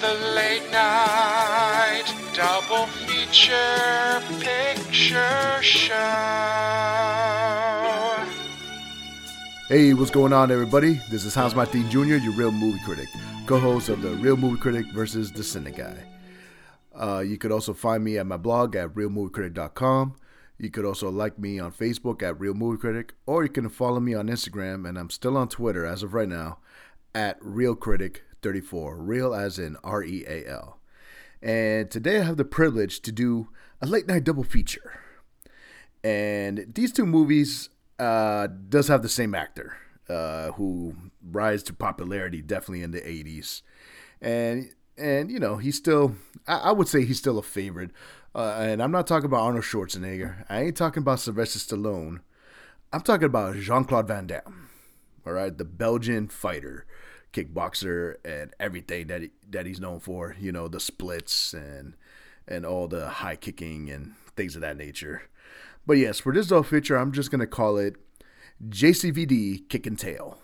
the late night double feature picture show. Hey, what's going on, everybody? This is Hans Martin Jr., your real movie critic, co host of the Real Movie Critic versus the Cine Guy. Uh, you could also find me at my blog at realmoviecritic.com. You could also like me on Facebook at Real Movie Critic, or you can follow me on Instagram, and I'm still on Twitter as of right now at Real Critic 34, real as in R E A L. And today I have the privilege to do a late night double feature. And these two movies uh, does have the same actor uh, who rise to popularity definitely in the 80s. And and you know he's still I, I would say he's still a favorite. Uh, and I'm not talking about Arnold Schwarzenegger. I ain't talking about Sylvester Stallone. I'm talking about Jean Claude Van Damme. All right, the Belgian fighter kickboxer and everything that he, that he's known for. You know, the splits and and all the high kicking and things of that nature. But yes, for this little feature, I'm just gonna call it JCVD Kicking Tail.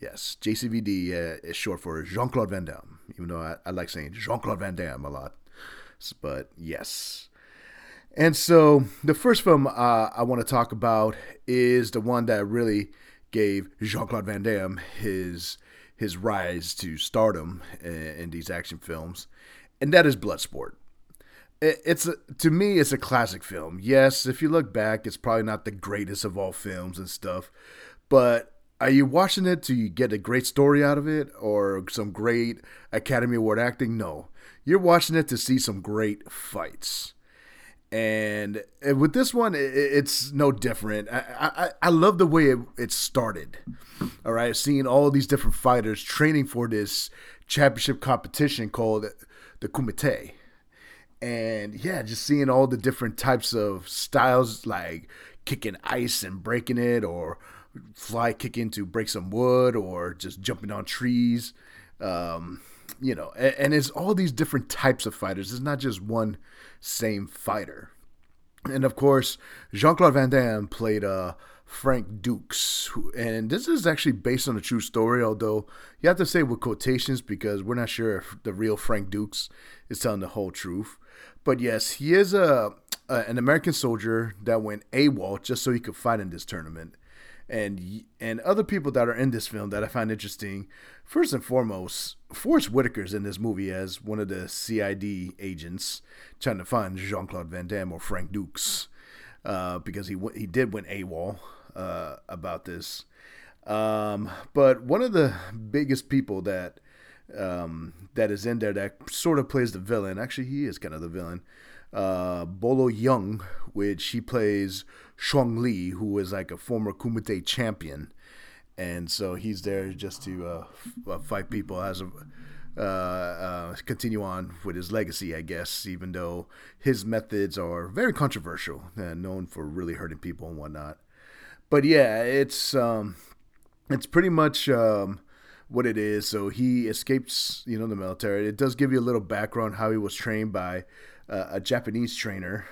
Yes, JCVD uh, is short for Jean Claude Van Damme, even though I, I like saying Jean Claude Van Damme a lot. But yes. And so the first film uh, I want to talk about is the one that really gave Jean Claude Van Damme his his rise to stardom in, these action films, and that is Bloodsport. It, it's a, to me, it's a classic film. Yes, if you look back, it's probably not the greatest of all films and stuff, but are you watching it to get a great story out of it or some great Academy Award acting? No, you're watching it to see some great fights. And with this one, it's no different. I, I, I love the way it, it started. All right, seeing all these different fighters training for this championship competition called the Kumite. And yeah, just seeing all the different types of styles like kicking ice and breaking it, or fly kicking to break some wood, or just jumping on trees. Um, you know, and, and it's all these different types of fighters. It's not just one same fighter. And of course, Jean Claude Van Damme played uh, Frank Dux. who, and this is actually based on a true story. Although you have to say with quotations because we're not sure if the real Frank Dux is telling the whole truth. But yes, he is a, a an American soldier that went AWOL just so he could fight in this tournament and and other people that are in this film that I find interesting. First and foremost, Forest Whitaker's in this movie as one of the CID agents trying to find Jean Claude Van Damme or Frank Dux, uh, because he he did win AWOL uh, about this. Um, but one of the biggest people that um, that is in there that sort of plays the villain. Actually, he is kind of the villain. Uh, Bolo Yeung, which he plays Chong Li, who is like a former Kumite champion, and so he's there just to uh, uh, fight people as a uh, uh, continue on with his legacy, I guess. Even though his methods are very controversial and known for really hurting people and whatnot. But yeah, it's um, it's pretty much um, what it is. So he escapes, you know, the military. It does give you a little background how he was trained by uh, a Japanese trainer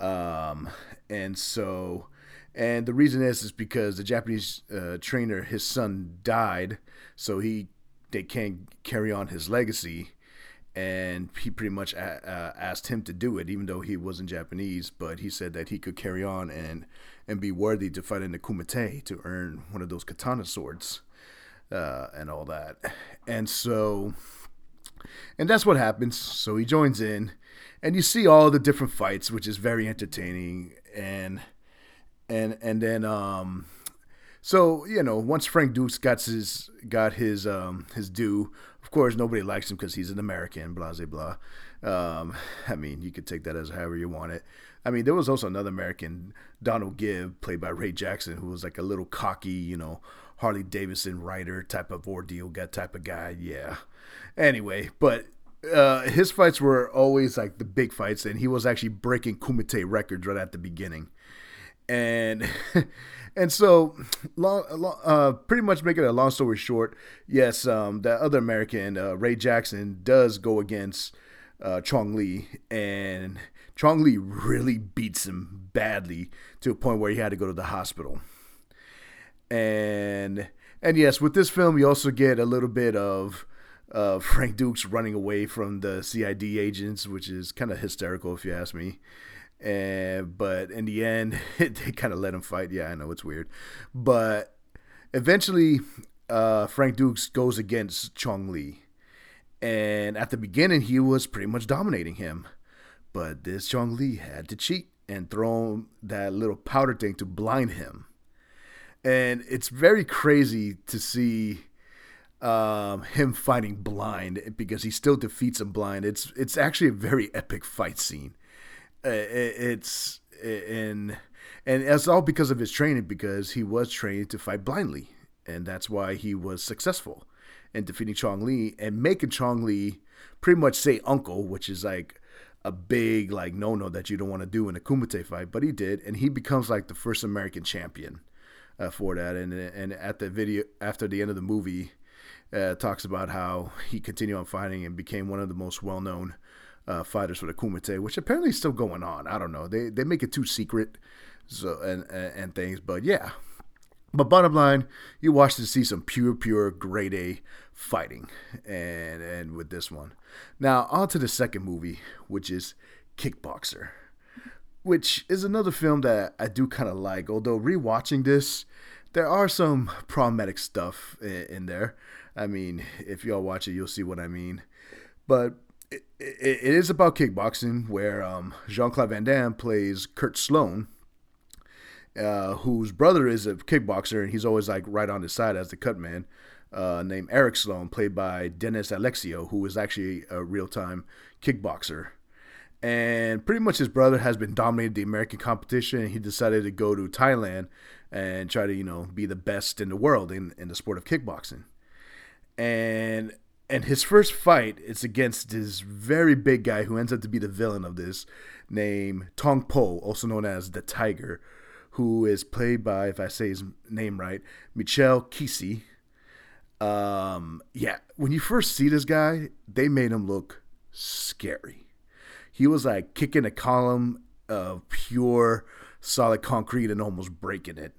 um, and so, and the reason is is because the Japanese uh, trainer, his son died, so he they can't carry on his legacy, and he pretty much a- uh, asked him to do it, even though he wasn't Japanese. But he said that he could carry on and and be worthy to fight in the Kumite to earn one of those katana swords, uh, and all that. And so, and that's what happens. So he joins in and you see all the different fights, which is very entertaining. And and and then um, so you know, once Frank Dux got his got his um his due, of course nobody likes him because he's an American, blah blah blah. Um, I mean, you could take that as however you want it. I mean, there was also another American, Donald Gibb, played by Ray Jackson, who was like a little cocky, you know, Harley Davidson writer type of ordeal, guy type of guy. Yeah. Anyway, but uh, his fights were always like the big fights, and he was actually breaking Kumite records right at the beginning. And and so, long, uh, pretty much making a long story short, yes, um, the other American, uh, Ray Jackson, does go against uh, Chong Li, and Chong Li really beats him badly to a point where he had to go to the hospital. And and yes, with this film, you also get a little bit of uh, Frank Dux running away from the CID agents, which is kind of hysterical if you ask me. And but in the end, they kind of let him fight. Yeah, I know it's weird, but eventually, uh, Frank Dux goes against Chong Li, and at the beginning, he was pretty much dominating him. But this Chong Li had to cheat and throw that little powder thing to blind him. And it's very crazy to see um, him fighting blind because he still defeats him blind. It's it's actually a very epic fight scene. Uh, it's and and it's all because of his training because he was trained to fight blindly, and that's why he was successful in defeating Chong Li and making Chong Li pretty much say uncle, which is like a big like no no that you don't want to do in a Kumite fight, but he did, and he becomes like the first American champion uh, for that. And and at the video after the end of the movie, uh, talks about how he continued on fighting and became one of the most well known uh, fighters for the Kumite, which apparently is still going on. I don't know. They they make it too secret, so and and, and things. But yeah. But bottom line, you watch to see some pure, pure grade A fighting, and and with this one. Now on to the second movie, which is Kickboxer, which is another film that I do kind of like. Although rewatching this, there are some problematic stuff in, in there. I mean, if y'all watch it, you'll see what I mean. But it, it, it is about kickboxing, where um, Jean Claude Van Damme plays Kurt Sloan, uh, whose brother is a kickboxer, and he's always like right on his side as the cut man. Uh, named Eric Sloan, played by Dennis Alexio, who is actually a real time kickboxer. And pretty much his brother has been dominating the American competition, and he decided to go to Thailand and try to, you know, be the best in the world in, in the sport of kickboxing and and his first fight is against this very big guy who ends up to be the villain of this, named Tong Po, also known as the Tiger, who is played by, if I say his name right, Michel Qissi. Um, yeah, when you first see this guy, they made him look scary. He was like kicking a column of pure solid concrete and almost breaking it.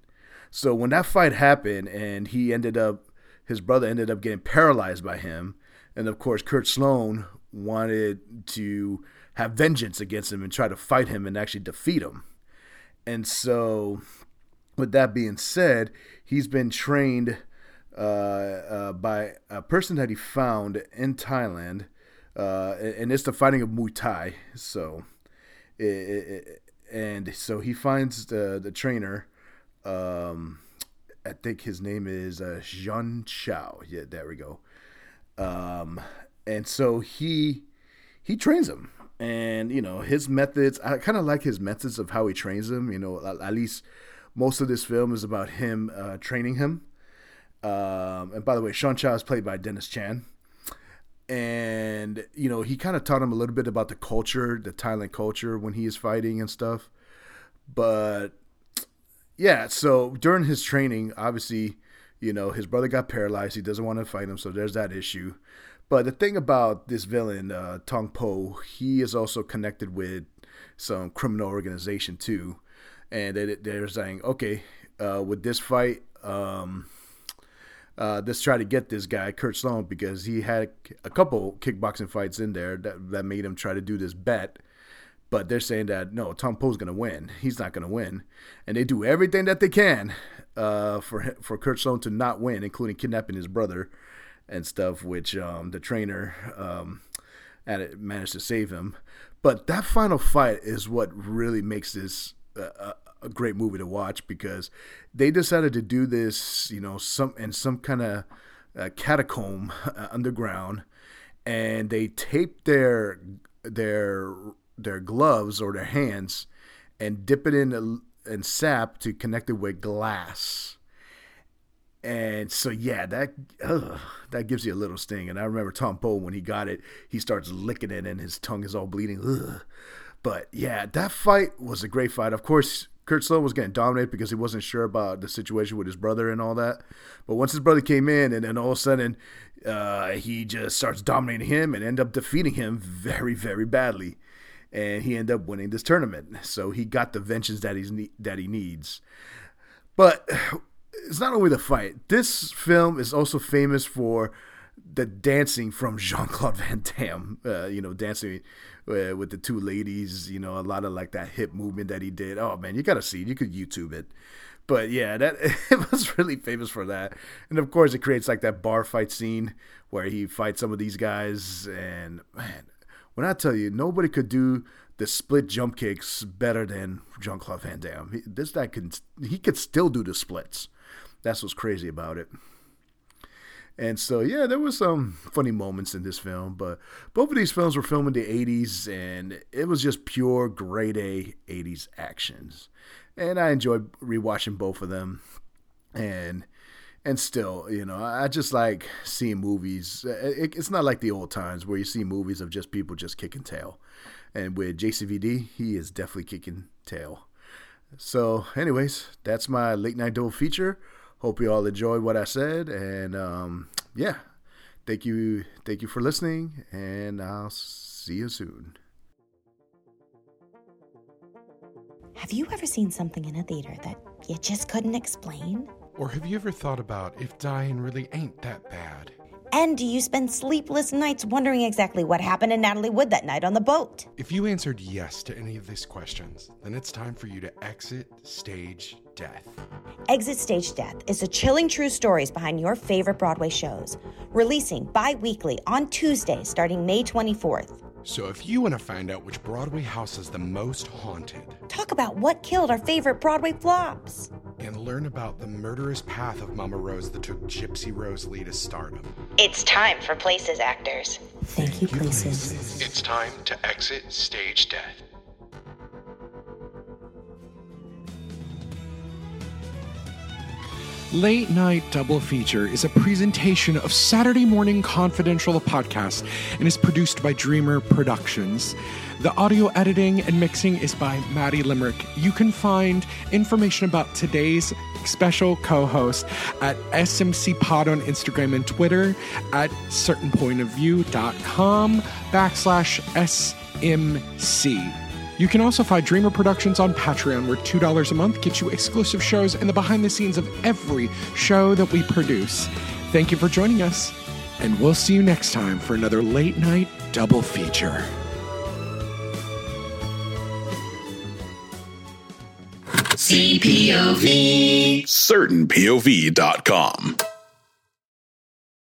So when that fight happened and he ended up his brother ended up getting paralyzed by him. And of course, Kurt Sloan wanted to have vengeance against him and try to fight him and actually defeat him. And so, with that being said, he's been trained uh, uh, by a person that he found in Thailand, uh, and it's the fighting of Muay Thai. So, it, it, and so he finds the the trainer. Um, I think his name is uh, Jean Chao. Yeah, there we go. Um, and so he he trains him, and you know his methods. I kind of like his methods of how he trains him. You know, at, at least most of this film is about him uh, training him. Um, and by the way, Xian Chow is played by Dennis Chan. And, you know, he kind of taught him a little bit about the culture, the Thailand culture when he is fighting and stuff. But yeah, so during his training, obviously, you know, his brother got paralyzed. He doesn't want to fight him, so there's that issue. But the thing about this villain, uh, Tong Po, he is also connected with some criminal organization too, and they, they're saying, okay, uh, with this fight, um, uh, let's try to get this guy Kurt Sloan because he had a couple kickboxing fights in there that that made him try to do this bet but they're saying that no, Tong Po's going to win. He's not going to win, and they do everything that they can uh, for for Kurt Sloan to not win, including kidnapping his brother and stuff, which um, the trainer um, managed to save him. But that final fight is what really makes this a, a great movie to watch because they decided to do this, you know, some in some kind of uh, catacomb uh, underground, and they taped their their their gloves or their hands and dip it in in sap to connect it with glass. And so yeah, that ugh, that gives you a little sting. And I remember Tong Po when he got it, he starts licking it and his tongue is all bleeding. Ugh. But yeah, that fight was a great fight. Of course, Kurt Sloan was getting dominated because he wasn't sure about the situation with his brother and all that. But once his brother came in, and then all of a sudden, uh, he just starts dominating him and end up defeating him very, very badly and he ended up winning this tournament. So he got the vengeance that he's that he needs. But it's not only the fight. This film is also famous for the dancing from Jean Claude Van Damme, uh, you know, dancing uh, with the two ladies, you know, a lot of like that hip movement that he did. Oh man, you gotta see it. You could YouTube it. But yeah, that it was really famous for that. And of course, it creates like that bar fight scene where he fights some of these guys. And man, when I tell you, nobody could do the split jump kicks better than Jean Claude Van Damme. This guy can he could still do the splits. That's what's crazy about it. And so, yeah, there was some funny moments in this film, but both of these films were filmed in the 80s, and it was just pure grade A 80s actions. And I enjoyed rewatching both of them. And and still, you know, I just like seeing movies. it's not like the old times where you see movies of just people just kicking tail. And with JCVD, he is definitely kicking tail. So, anyways, that's my late night double feature. Hope you all enjoyed what I said, and um, yeah, thank you, thank you for listening, and I'll see you soon. Have you ever seen something in a theater that you just couldn't explain? Or have you ever thought about if dying really ain't that bad? And do you spend sleepless nights wondering exactly what happened to Natalie Wood that night on the boat? If you answered yes to any of these questions, then it's time for you to exit stage death. Exit Stage Death is the chilling true stories behind your favorite Broadway shows, releasing bi weekly on Tuesday starting May 24th. So if you want to find out which Broadway house is the most haunted, talk about what killed our favorite Broadway flops, and learn about the murderous path of Mama Rose that took Gypsy Rose Lee to stardom. It's time for Places, actors. Thank, Thank you, places. places. It's time to exit stage death. Late Night Double Feature is a presentation of Saturday Morning Confidential, the podcast, and is produced by Dreamer Productions. The audio editing and mixing is by Maddie Limerick. You can find information about today's special co-host at SMC Pod on Instagram and Twitter, at certainpointofview.com backslash SMC. You can also find Dreamer Productions on Patreon, where $2 a month gets you exclusive shows and the behind the scenes of every show that we produce. Thank you for joining us, and we'll see you next time for another late night double feature. CPOV. CertainPOV.com.